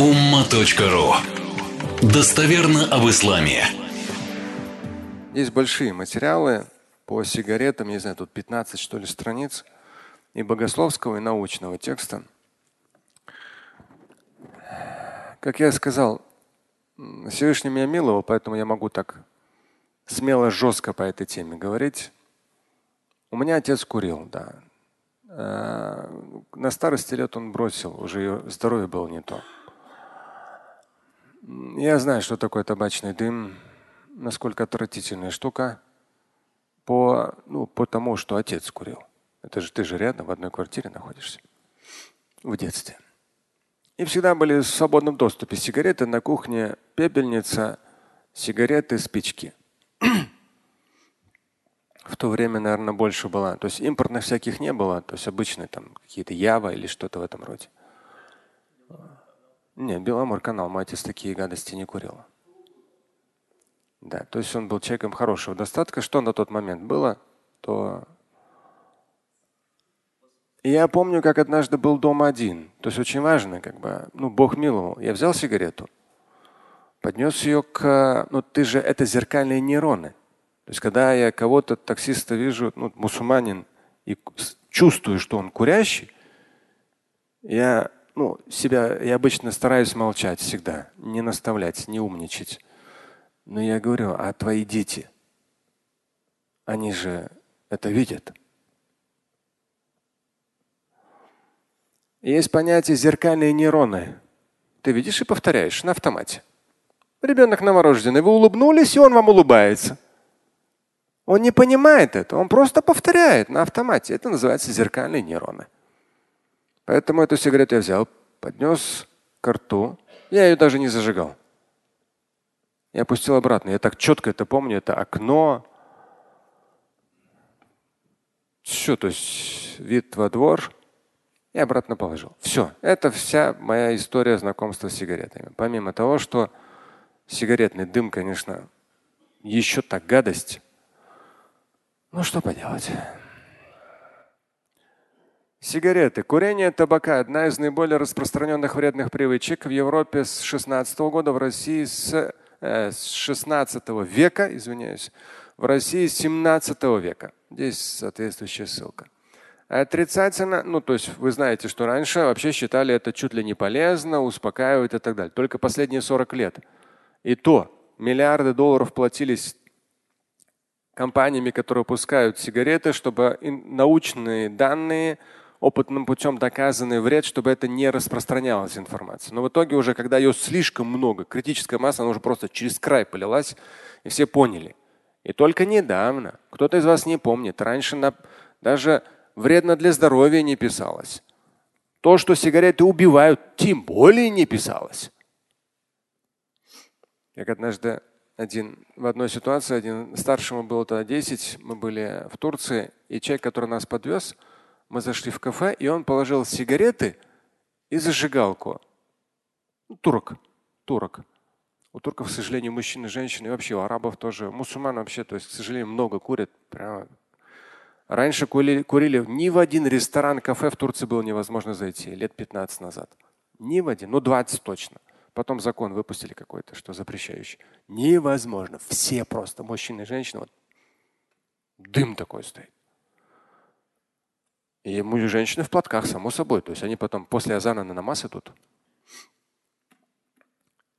umma.ru Достоверно об исламе. Есть большие материалы по сигаретам, не знаю, тут 15 что ли страниц, и богословского, и научного текста. Как я сказал, Всевышний меня миловал, поэтому я могу так смело, жестко по этой теме говорить. У меня отец курил, да. Э, на старости лет он бросил, уже здоровье было не то. Я знаю, что такое табачный дым, насколько отвратительная штука по, ну, по тому, что отец курил. Это же ты же рядом в одной квартире находишься в детстве. И всегда были в свободном доступе сигареты на кухне, пепельница, сигареты, спички. в то время, наверное, больше была. То есть импортных всяких не было, то есть обычные там какие-то Ява или что-то в этом роде. Нет, Беломор канал, мать из такие гадости не курила. Да, то есть он был человеком хорошего достатка. Что на тот момент было, то я помню, как однажды был дома один. То есть очень важно, как бы, ну, Бог миловал. Я взял сигарету, поднес ее к, ну, ты же, это зеркальные нейроны. То есть, когда я кого-то, таксиста вижу, ну, мусульманин, и чувствую, что он курящий, я, ну, себя, я обычно стараюсь молчать всегда, не наставлять, не умничать. Но я говорю, а твои дети, они же это видят. Есть понятие зеркальные нейроны. Ты видишь и повторяешь на автомате. Ребенок новорожденный, вы улыбнулись, и он вам улыбается. Он не понимает это, он просто повторяет на автомате. Это называется зеркальные нейроны. Поэтому эту сигарету я взял, поднес к рту. Я ее даже не зажигал. Я опустил обратно. Я так четко это помню. Это окно. Все, то есть вид во двор и обратно положил. Все. Это вся моя история знакомства с сигаретами. Помимо того, что сигаретный дым, конечно, еще так гадость. Ну что поделать. Сигареты. Курение табака – одна из наиболее распространенных вредных привычек в Европе с 16 года, в России с, э, с 16 века, извиняюсь, в России с 17 века. Здесь соответствующая ссылка. Отрицательно, ну то есть вы знаете, что раньше вообще считали это чуть ли не полезно, успокаивает и так далее. Только последние 40 лет. И то миллиарды долларов платились компаниями, которые выпускают сигареты, чтобы научные данные, опытным путем доказанный вред, чтобы это не распространялась информация. Но в итоге уже, когда ее слишком много, критическая масса, она уже просто через край полилась, и все поняли. И только недавно, кто-то из вас не помнит, раньше на, даже вредно для здоровья не писалось. То, что сигареты убивают, тем более не писалось. Как однажды один в одной ситуации, один старшему было тогда 10, мы были в Турции, и человек, который нас подвез, мы зашли в кафе, и он положил сигареты и зажигалку. Ну, турок. Турок. У турков, к сожалению, мужчины, женщины, и вообще у арабов тоже, мусульман вообще, то есть, к сожалению, много курят, прямо Раньше курили, курили ни в один ресторан, кафе в Турции было невозможно зайти лет 15 назад. Ни в один, ну 20 точно. Потом закон выпустили какой-то, что запрещающий. Невозможно. Все просто, мужчины и женщины, вот дым такой стоит. И мы женщины в платках, само собой. То есть они потом после азана на намаз идут.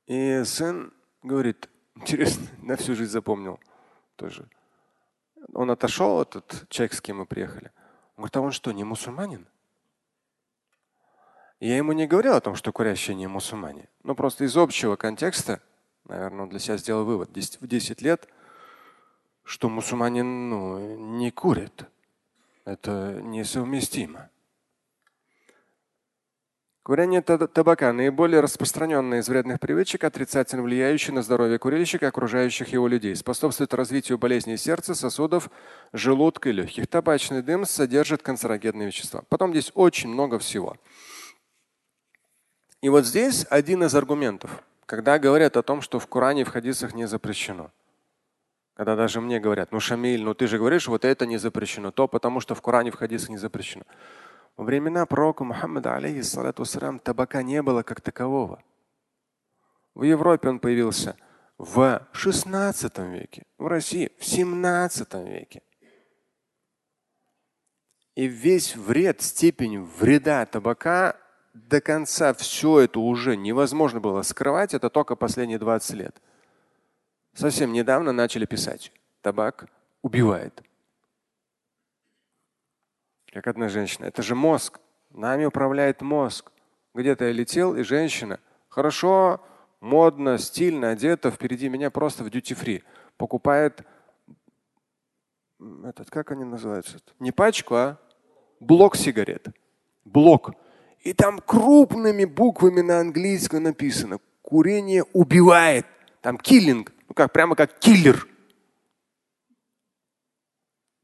И сын говорит, интересно, на всю жизнь запомнил тоже. Он отошел, этот человек, с кем мы приехали. Он говорит, а он что, не мусульманин? Я ему не говорил о том, что курящие не мусульмане. Но просто из общего контекста, наверное, он для себя сделал вывод в 10 лет, что мусульманин ну, не курит. Это несовместимо. Курение табака – наиболее распространенная из вредных привычек, отрицательно влияющая на здоровье курильщика и окружающих его людей. Способствует развитию болезней сердца, сосудов, желудка и легких. Табачный дым содержит канцерогенные вещества. Потом здесь очень много всего. И вот здесь один из аргументов, когда говорят о том, что в Коране и в хадисах не запрещено. Когда даже мне говорят, ну Шамиль, ну ты же говоришь, вот это не запрещено, то потому что в Коране в хадисах не запрещено. Во времена пророка Мухаммада, алейхиссалату табака не было как такового. В Европе он появился в 16 веке, в России в 17 веке. И весь вред, степень вреда табака до конца все это уже невозможно было скрывать, это только последние 20 лет. Совсем недавно начали писать. Табак убивает. Как одна женщина. Это же мозг. Нами управляет мозг. Где-то я летел, и женщина хорошо, модно, стильно одета впереди меня просто в дьюти-фри. Покупает этот, как они называются? Не пачку, а блок сигарет. Блок. И там крупными буквами на английском написано курение убивает. Там киллинг. Ну как, прямо как киллер.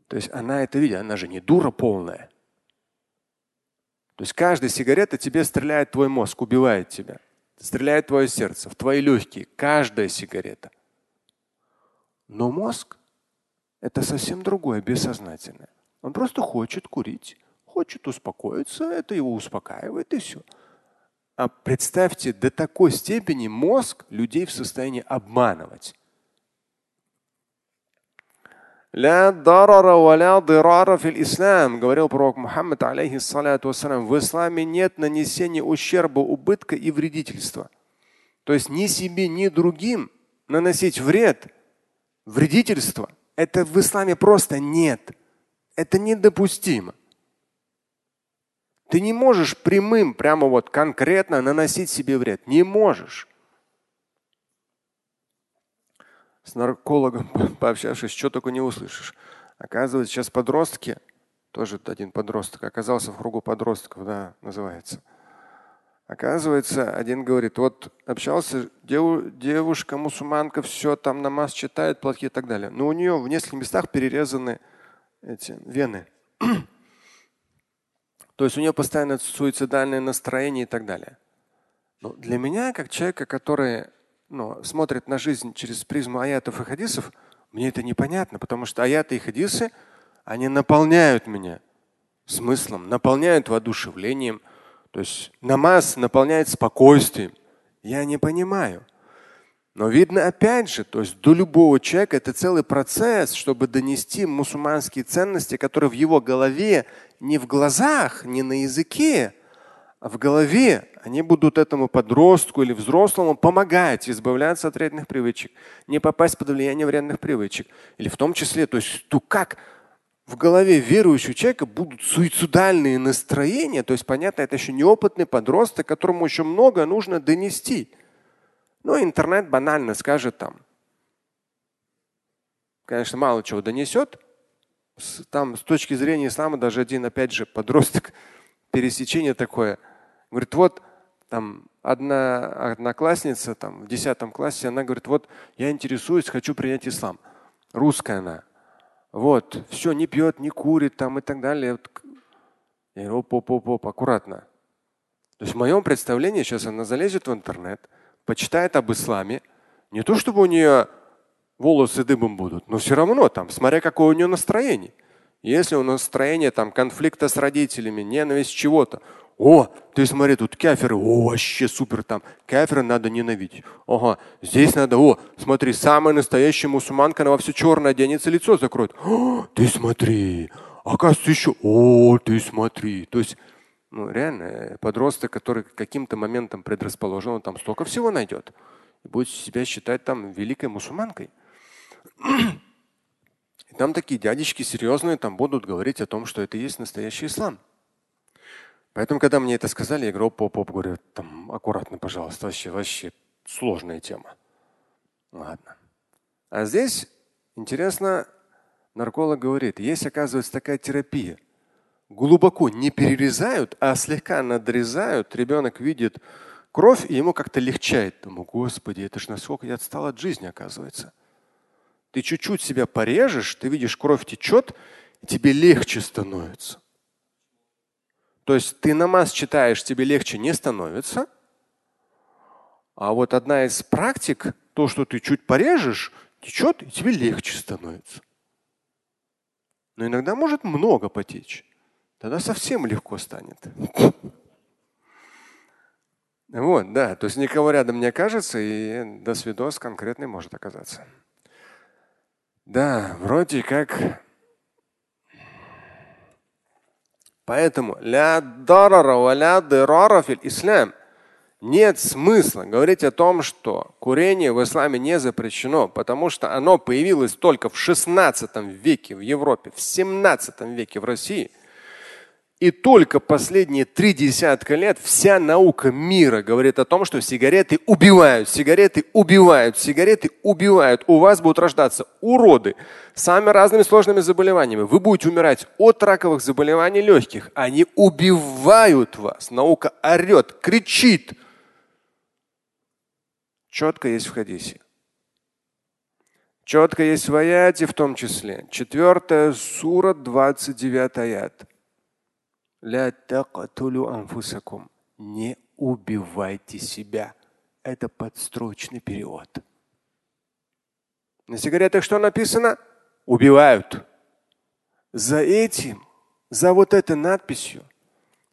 То есть она это видит, она же не дура полная. То есть каждая сигарета тебе стреляет твой мозг, убивает тебя. Стреляет твое сердце, в твои легкие. Каждая сигарета. Но мозг – это совсем другое, бессознательное. Он просто хочет курить, хочет успокоиться, это его успокаивает и все. А представьте, до такой степени мозг людей в состоянии обманывать. Ля дарара валя дирара фил ислам, говорил пророк Мухаммад, алейхиссалату вассалам, в исламе нет нанесения ущерба, убытка и вредительства. То есть ни себе, ни другим наносить вред, вредительство, это в исламе просто нет. Это недопустимо. Ты не можешь прямым, прямо вот конкретно наносить себе вред. Не можешь с наркологом пообщавшись, что только не услышишь. Оказывается, сейчас подростки, тоже один подросток, оказался в кругу подростков, да, называется. Оказывается, один говорит, вот общался, дев, девушка, мусульманка, все там намаз читает, платки и так далее. Но у нее в нескольких местах перерезаны эти вены. То есть у нее постоянно суицидальное настроение и так далее. Но для меня, как человека, который ну, смотрит на жизнь через призму аятов и хадисов, мне это непонятно, потому что аяты и хадисы, они наполняют меня смыслом, наполняют воодушевлением. То есть намаз наполняет спокойствием. Я не понимаю. Но видно опять же, то есть до любого человека это целый процесс, чтобы донести мусульманские ценности, которые в его голове, не в глазах, не на языке, в голове они будут этому подростку или взрослому помогать избавляться от вредных привычек, не попасть под влияние вредных привычек. Или в том числе, то есть то как в голове верующего человека будут суицидальные настроения, то есть понятно, это еще неопытный подросток, которому еще много нужно донести. Но интернет банально скажет там. Конечно, мало чего донесет. Там с точки зрения ислама даже один, опять же, подросток, пересечение такое – Говорит, вот там одна одноклассница там, в десятом классе, она говорит, вот я интересуюсь, хочу принять ислам. Русская она. Вот, все, не пьет, не курит там и так далее. Я говорю, оп, оп, оп, аккуратно. То есть в моем представлении сейчас она залезет в интернет, почитает об исламе. Не то, чтобы у нее волосы дыбом будут, но все равно там, смотря какое у нее настроение. Если у настроение там конфликта с родителями, ненависть чего-то, о, ты смотри, тут каферы, о, вообще супер там. Кафера надо ненавидеть. Ага, здесь надо, о, смотри, самая настоящая мусульманка, она во все черное оденется, лицо закроет. О, ты смотри, оказывается еще, о, ты смотри. То есть, ну реально, э, подросток, который каким-то моментом предрасположен, он там столько всего найдет. Будет себя считать там великой мусульманкой. И там такие дядечки серьезные там будут говорить о том, что это и есть настоящий ислам. Поэтому, когда мне это сказали, я говорю, оп, оп, говорю, там аккуратно, пожалуйста, вообще, вообще сложная тема. Ладно. А здесь интересно, нарколог говорит, есть, оказывается, такая терапия. Глубоко не перерезают, а слегка надрезают. Ребенок видит кровь, и ему как-то легчает. Думаю, господи, это же насколько я отстал от жизни, оказывается. Ты чуть-чуть себя порежешь, ты видишь, кровь течет, и тебе легче становится. То есть ты намаз читаешь, тебе легче не становится. А вот одна из практик, то, что ты чуть порежешь, течет, и тебе легче становится. Но иногда может много потечь. Тогда совсем легко станет. Вот, да. То есть никого рядом не окажется, и до свидос конкретный может оказаться. Да, вроде как. Поэтому ля дарара ля дирара фил ислам. Нет смысла говорить о том, что курение в исламе не запрещено, потому что оно появилось только в 16 веке в Европе, в 17 веке в России. И только последние три десятка лет вся наука мира говорит о том, что сигареты убивают, сигареты убивают, сигареты убивают. У вас будут рождаться уроды с самыми разными сложными заболеваниями. Вы будете умирать от раковых заболеваний легких. Они убивают вас. Наука орет, кричит. Четко есть в хадисе. Четко есть в аяте в том числе. Четвертая сура, 29 аят. Не убивайте себя. Это подстрочный перевод. На сигаретах что написано? Убивают. За этим, за вот этой надписью,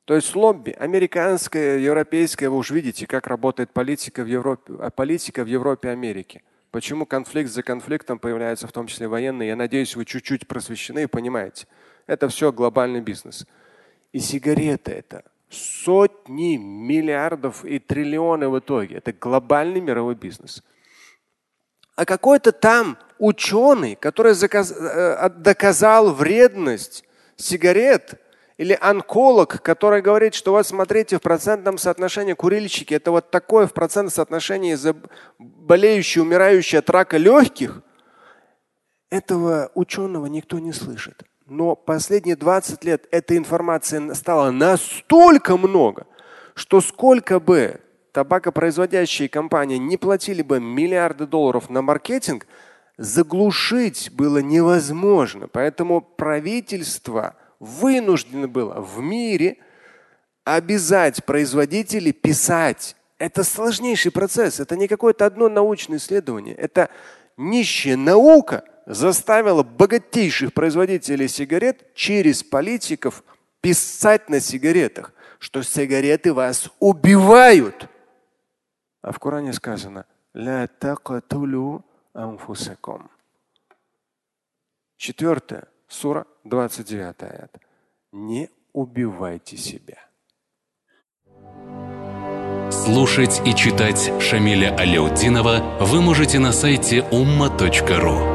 то есть лобби, американская, европейская, вы уже видите, как работает политика в Европе, а политика в Европе, Америке. Почему конфликт за конфликтом появляется, в том числе военный. Я надеюсь, вы чуть-чуть просвещены и понимаете. Это все глобальный бизнес. И сигареты это сотни миллиардов и триллионы в итоге. Это глобальный мировой бизнес. А какой-то там ученый, который заказ, э, доказал вредность сигарет, или онколог, который говорит, что вот смотрите, в процентном соотношении курильщики это вот такое в процентном соотношении болеющие, умирающие от рака легких, этого ученого никто не слышит. Но последние 20 лет этой информации стало настолько много, что сколько бы табакопроизводящие компании не платили бы миллиарды долларов на маркетинг, заглушить было невозможно. Поэтому правительство вынуждено было в мире обязать производителей писать. Это сложнейший процесс. Это не какое-то одно научное исследование. Это нищая наука – заставила богатейших производителей сигарет через политиков писать на сигаретах, что сигареты вас убивают. А в Коране сказано «Ля такатулю амфусаком». Четвертое, сура 29 аят. Не убивайте себя. Слушать и читать Шамиля Аляутдинова вы можете на сайте umma.ru.